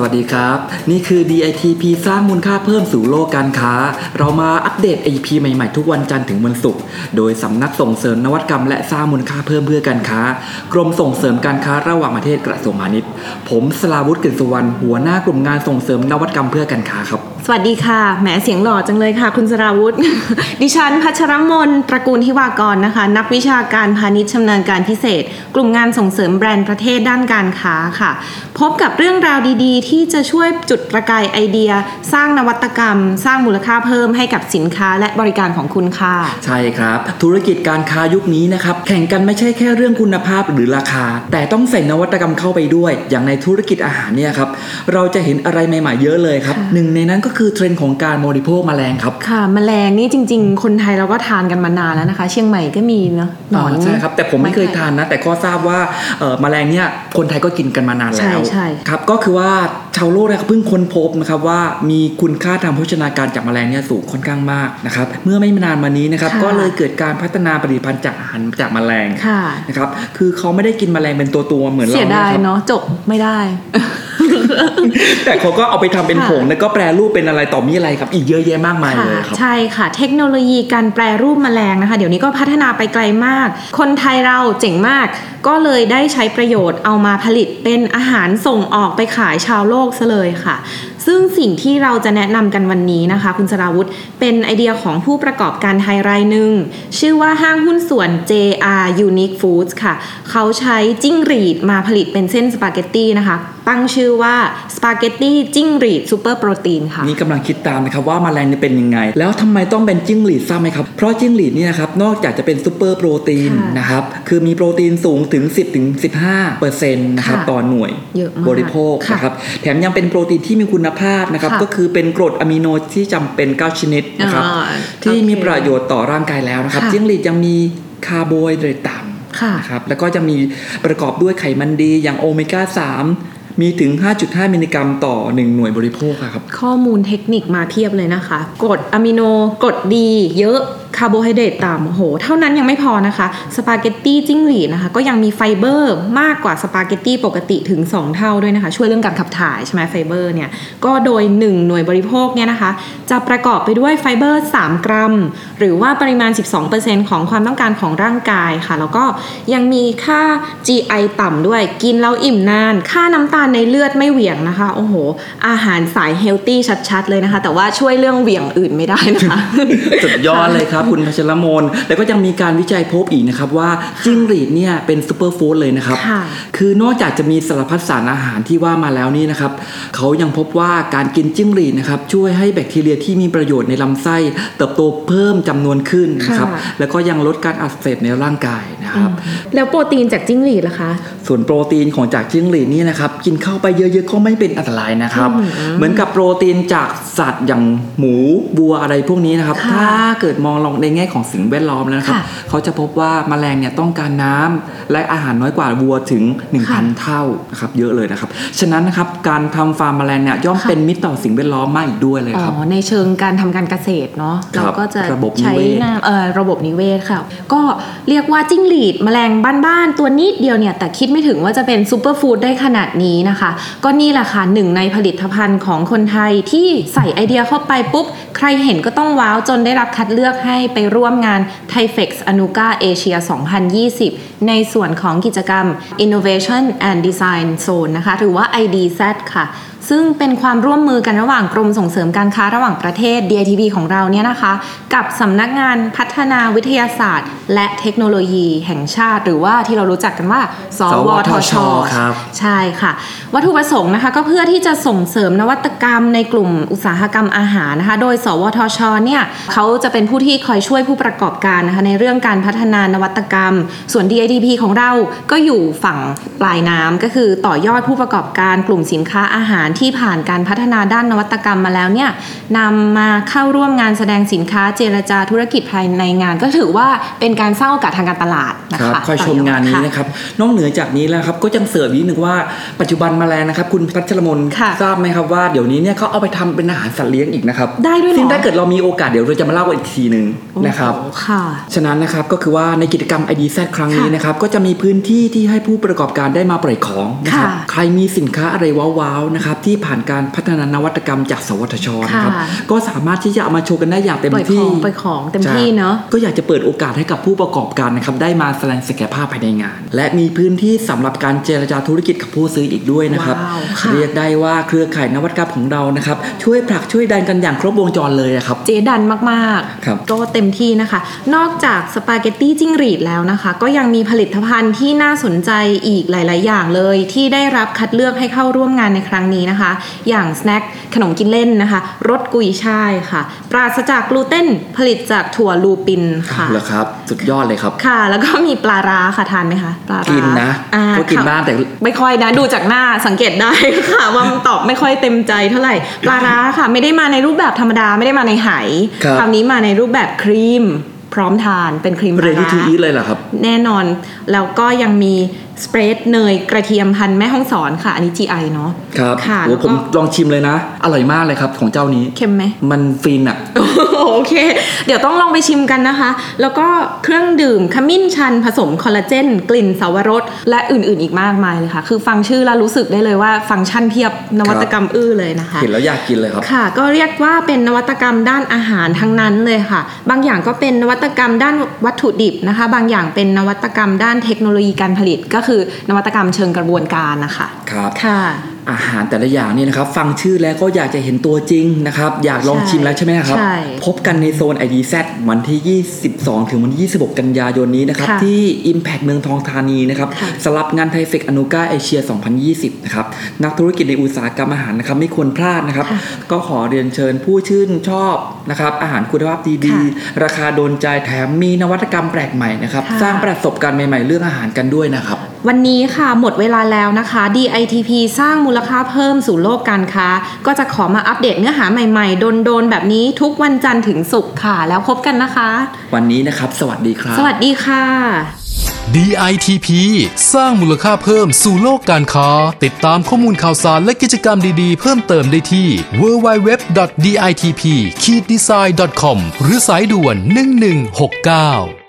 สวัสดีครับ นี่คือ DITP สร้างมูลค่าเพิ่มสู่โลกการค้า เรามาอัปเดต AP ใหม่ๆ ทุกวันจันทร์ถึงวันศุกร์โดยสำนักส่งเสริมนวัตกรรม และสร้างมูลค่าเพิ่มเพื่อการค้า กรมส่งเสริมการค้าระหว่างประเทศกระทรวงพาณิชย์ ผมสลาวุฒิกฤษสุวรรณหัวหน้ากลุ่มงานส่งเสริมนวัตกรรมเพื่อการค้าครับ สวัสดีค่ะแหมเสียงหล่อจังเลยค่ะ คุณสราวุธ ดิฉันพัชรมนตระกูลทิวากรนะคะ นักวิชาการพาณิชย์ชำนาญการพิเศษ กลุ่มงานส่งเสริมแบรนด์ประเทศด้านการค้าค่ะ พบกับเรื่องราวดีๆ ที่จะช่วยจุดประกายไอเดีย สร้างนวัตกรรม สร้างมูลค่าเพิ่มให้กับสินค้าและบริการของคุณค่ะ ใช่ครับ ธุรกิจการค้ายุคนี้นะครับแข่งกันไม่ใช่แค่เรื่องคุณภาพหรือราคา แต่ต้องใส่นวัตกรรมเข้าไปด้วย อย่างในธุรกิจอาหารเนี่ยครับเราจะเห็นอะไรใหม่ๆเยอะเลยครับค่ะหนึ่งในนั้นก็คือเทรนด์ของการบริโภคแมลงครับ ค่ะแมลงนี่จริง ๆ คนไทยเราก็ทานกันมานานแล้วนะคะ เชียงใหม่ก็มีเนาะหนอนใช่ครับแต่ผมไม่เคยทานนะ แต่ก็ทราบว่าเอ่อแมลงเนี่ยคนไทยก็กินกันมานานแล้วใช่ใช่ครับก็คือว่าชาวโลกเนี่ยเพิ่งค้นพบนะครับว่ามีคุณค่าทางโภชนาการจากแมลงเนี่ยสูงค่อนข้างมากนะครับเมื่อไม่นานมานี้นะครับค่ะก็เลยเกิดการพัฒนาผลิตภัณฑ์จากอาหารจากแมลงค่ะนะครับคือเขาไม่ได้กินแมลงเป็นตัวตัวๆเหมือนเราเสียดายนะครับเนาะจบไม่ได้ แต่เขาก็เอาไปทำเป็นค่ะผงแล้วก็แปรรูปเป็นอะไรต่อมีอะไรครับ อีกเยอะแยะมากมายค่ะเลยครับใช่ค่ะ เทคโนโลยีการแปรรูปแมลงนะคะ เดี๋ยวนี้ก็พัฒนาไปไกลมาก คนไทยเราเจ๋งมาก ก็เลยได้ใช้ประโยชน์เอามาผลิตเป็นอาหารส่งออกไปขายชาวโลกซะเลยค่ะ ซึ่งสิ่งที่เราจะแนะนำกันวันนี้นะคะ คุณสราวุธเป็นไอเดียของผู้ประกอบการไทยรายหนึ่งชื่อว่าห้างหุ้นส่วน JR Unique Foods ค่ะ เขาใช้จิ้งหรีดมาผลิตเป็นเส้นสปาเกตตี้นะคะ ตั้งชื่อว่าสปาเกตตี้จิ้งหรีดซูเปอร์โปรตีนค่ะ นี่กำลังคิดตามนะครับว่าแมลงเนี่ยเป็นยังไง แล้วทำไมต้องเป็นจิ้งหรีดทราบไหมครับ เพราะจิ้งหรีดเนี่ยนะครับนอกจากจะเป็นซูเปอร์โปรตีนค่ะนะครับคือมีโปรตีนสูงถึง 10ถึง15เปอร์เซ็นต์นะครับค่ะต่อหน่วยเยอะมากบริโภคค่ะนะครับแถมยังเป็นโปรตีนที่มีคุณภาพนะครับค่ะก็คือเป็นกรดอะมิโนที่จำเป็น9ชนิดนะครับอ่าที่มีโอเคประโยชน์ต่อร่างกายแล้วนะครับค่ะจิ้งหรีดยังมีคาร์โบไฮเดรตต่ำค่ะนะครับแล้วก็จะมีประกอบด้วยไขมันดีอย่างโอเมก้า 3 มีถึง 5.5 มิลลิกรัมต่อ 1 หน่วยบริโภคอะครับ ข้อมูลเทคนิคมาเพียบเลยนะคะกรดอะมิโนกรดดีเยอะคาร์โบไฮเดรตต่ำโอ้โห เท่านั้นยังไม่พอนะคะ สปาเกตตี้จิ้งหรีดนะคะ ก็ยังมีไฟเบอร์มากกว่าสปาเกตตี้ปกติถึง 2 เท่าด้วยนะคะ ช่วยเรื่องการขับถ่ายใช่ไหมไฟเบอร์เนี่ย ก็โดย 1 หน่วยบริโภคเนี่ยนะคะ จะประกอบไปด้วยไฟเบอร์ 3 กรัม หรือว่าปริมาณ 12%ของความต้องการของร่างกายค่ะ แล้วก็ยังมีค่า GI ต่ำด้วย กินแล้วอิ่มนาน ค่าน้ำตาลในเลือดไม่เหวี่ยงนะคะ โอ้โห อาหารสาย healthy ชัดๆเลยนะคะ แต่ว่าช่วยเรื่องเหวี่ยงอื่นไม่ได้นะคะ สุดยอดเลยครับคุณพัชรมนแล้วก็ยังมีการวิจัยพบอีกนะครับว่าจิ้งหรีดเนี่ยเป็น superfood เลยนะครับค่ะคือนอกจากจะมีสารพัดสารอาหารที่ว่ามาแล้วนี่นะครับเขายังพบว่าการกินจิ้งหรีดนะครับช่วยให้แบคทีเรียที่มีประโยชน์ในลำไส้ เติบโตเพิ่มจำนวนขึ้นนะครับค่ะแล้วก็ยังลดการอักเสบในร่างกาย นะครับแล้วโปรตีนจากจิ้งหรีดล่ะคะ ส่วนโปรตีนของจากจิ้งหรีดนี่นะครับกินเข้าไปเยอะๆก็ไม่เป็นอันตรายนะครับ เหมือนกับโปรตีนจากสัตว์อย่างหมูบัวอะไรพวกนี้นะครับค่ะถ้าเกิดมองลองในแง่ของสิ่งแวดล้อมแล้วนะครับค่ะเขาจะพบว่าแมลงเนี่ยต้องการน้ำและอาหารน้อยกว่าวัวถึงค่ะ1,000 เท่านะครับเยอะเลยนะครับฉะนั้นนะครับการทำฟาร์มแมลงเนี่ยย่อมค่ะเป็นมิตรต่อสิ่งแวดล้อมมากอีกด้วยเลยอ๋ครับอในเชิงการทำการเกษตรเนาะครัเราบก็จะระบบนิใช้เวศน้ำเอ่อระบบนิเวศค่ะ ก็เรียกว่าจิ้งหรีดแมลงบ้านๆตัวนิดเดียวเนี่ย แต่คิดไม่ถึงว่าจะเป็นซูเปอร์ฟู้ดได้ขนาดนี้นะคะ ก็นี่แหละค่ะหนึ่งในผลิตภัณฑ์ของคนไทยที่ใส่ไอเดียเข้าไปปุ๊บ ใครเห็นก็ต้องว้าวจนได้รับคัดเลือกให้ไปร่วมงาน t h a i f e x a n u g a Asia 2020 ในส่วนของกิจกรรม Innovation and Design Zone นะคะ หรือว่า IDZ ค่ะ ซึ่งเป็นความร่วมมือกันระหว่างกรมส่งเสริมการค้าระหว่างประเทศ DITB ของเราเนี่ยนะคะ กับสำนักงานพัฒนาวิทยาศาสตร์ และเทคโนโลยีแห่งชาติ หรือว่าที่เรารู้จักกันว่า สวทชครับใช่ค่ะ วัตถุประสงค์นะคะก็เพื่อที่จะส่งเสริมนวัตกรรมในกลุ่มอุตสาหกรรมอาหารนะคะ โดย สวทชเนี่ยเขาจะเป็นผู้ที่คอยช่วยผู้ประกอบการนะคะในเรื่องการพัฒนานวัตกรรม ส่วน DIDP ของเราก็อยู่ฝั่งปลายน้ำก็คือต่อยอดผู้ประกอบการกลุ่มสินค้าอาหารารที่ผ่านการพัฒนาด้านนวัตกรรมมาแล้วเนี่ยนำมาเข้าร่วมงานแสดงสินค้าเจรจาธุรกิจภายในงาน ก็ถือว่าเป็นการสร้างโอกาสทางการตลาดนะครัคะบคอยชมงานนี้นะครับนอกเหนือจากนี้แล้วครับก็ยังเสริมนิดนึงว่าปัจจุบันแมลงนะครับ คุณพัชรมนค่ะทราบไหมครับว่าเดี๋ยวนี้เนี่ยเขาเอาไปทำเป็นอาหารสัตว์เลี้ยงอีกนะครับได้ด้วยเหรอซึ่งถ้าเกิดเรามีโอกาสเดี๋ยวเราจะมาเล่ากันอีกทีหนึ่งนะครับโอ้โหค่ะฉะนั้นนะครับก็คือว่าในกิจกรรม IDZ ครั้งนี้ค่ะนะครับก็จะมีพื้นที่ที่ให้ผู้ประกอบการได้มาปล่อยของนะครับค่ะใครมีสินค้าอะไรว้าวๆนะครับที่ผ่านการพัฒนานวัตกรรมจากสวทชนะครับค่ะก็สามารถที่จะเอามาโชว์กันได้อย่างเต็มปล่อยขที่องปล่อยของเต็มที่เนอะใช่ก็อยากจะเปิดโอกาสให้กับผู้ประกอบการนะครับได้มาแสดงศักยภาพภายในงาน และมีพื้นที่สำหรับการเจรจาธุรกิจกับผู้ซื้ออีกด้วยนะครับว้าวค่ะเรียกได้ว่าเครือข่ายนวัตกรรมของเรานะครับช่วยผลักช่วยดันกันอย่างครบวงจรเลยอะครับเจดันมากครับๆก็เต็มที่นะคะ นอกจากสปาเกตตี้จิ้งหรีดแล้วนะคะ ก็ยังมีผลิตภัณฑ์ที่น่าสนใจอีกหลาย ๆ อย่างเลย ที่ได้รับคัดเลือกให้เข้าร่วมงานในครั้งนี้นะคะ อย่าง snack ขนมกินเล่นนะคะรสกุยช่ายค่ะ ปราศจากกลูเตนผลิตจากถั่ว lupin ค่ะเหรอครับ สุดยอดเลยครับค่ะ แล้วก็มีปลาร้าค่ะทานไหมคะปลาร้ากิกินนก็กินบ้างแต่ไม่ค่อยนะดูจากหน้าสังเกตได้ค่ะว่ามันตอบไม่ค่อยเต็มใจเท่าไหร่ปลาร้าค่ะ ไม่ได้มาในรูปแบบธรรมดาไม่ได้มาในไหครับคราวนี้มาในรูปแบบครีมพร้อมทานเป็นครีมปลาร้า ready to eatเลยเหรอครับ แน่นอน แล้วก็ยังมี สเปรดเนยกระเทียมพันธุ์แม่ห้องสอนค่ะ อันนี้ GI เนาะครับค่ะโอ้แล้วผมก็ลองชิมเลยนะ อร่อยมากเลยครับของเจ้านี้เค็มไหมมันฟินอะโอเค เดี๋ยวต้องลองไปชิมกันนะคะ แล้วก็เครื่องดื่มขมิ้นชันผสมคอลลาเจน กลิ่นสาวรส และอื่นๆอีกมากมายเลยค่ะ คือฟังชื่อแล้วรู้สึกได้เลยว่าฟังก์ชันเพียบนวัตกรรมอื้อเลยนะคะเห็นแล้วอยากกินเลยครับค่ะ ก็เรียกว่าเป็นนวัตกรรมด้านอาหารทั้งนั้นเลยค่ะ บางอย่างก็เป็นนวัตกรรมด้านวัตถุดิบนะคะ บางอย่างเป็นนวัตกรรมด้านเทคโนโลยีการผลิตก็คือนวัตกรรมเชิงกระบวนการนะคะครับค่ะอาหารแต่ละอย่างนี่นะครับฟังชื่อแล้วก็อยากจะเห็นตัวจริงนะครับ อยากลองใช่ชิมแล้วใช่ไหมครับใช่พบกันในโซน IDZ วันที่ 22 ถึงวันที่26 กันยายนนี้นะครับค่ะที่ Impact เมืองทองธานีนะครับค่ะสำหรับงานไทเฟกอนุกาเอเชีย 2020 นะครับนักธุรกิจในอุตสาหกรรมอาหารนะครับไม่ควรพลาดนะครับ ก็ขอเรียนเชิญผู้ชื่นชอบนะครับอาหารคุณภาพดีๆราคาโดนใจแถมมีนวัตกรรมแปลกใหม่นะครับค่ะสร้างประสบการณ์ใหม่ๆเรื่องอาหารกันด้วยนะครับ วันนี้ค่ะหมดเวลาแล้วนะคะ DITP สร้างมูลค่าเพิ่มสู่โลกการค้า ก็จะขอมาอัปเดตเนื้อหาใหม่ๆ โดนๆ แบบนี้ทุกวันจันทร์ถึงศุกร์ค่ะ แล้วพบกันนะคะ วันนี้นะครับ สวัสดีครับ สวัสดีค่ะ DITP สร้างมูลค่าเพิ่มสู่โลกการค้า ติดตามข้อมูลข่าวสารและกิจกรรมดีๆ เพิ่มเติมได้ที่ www.ditp-design.com หรือสายด่วน 1169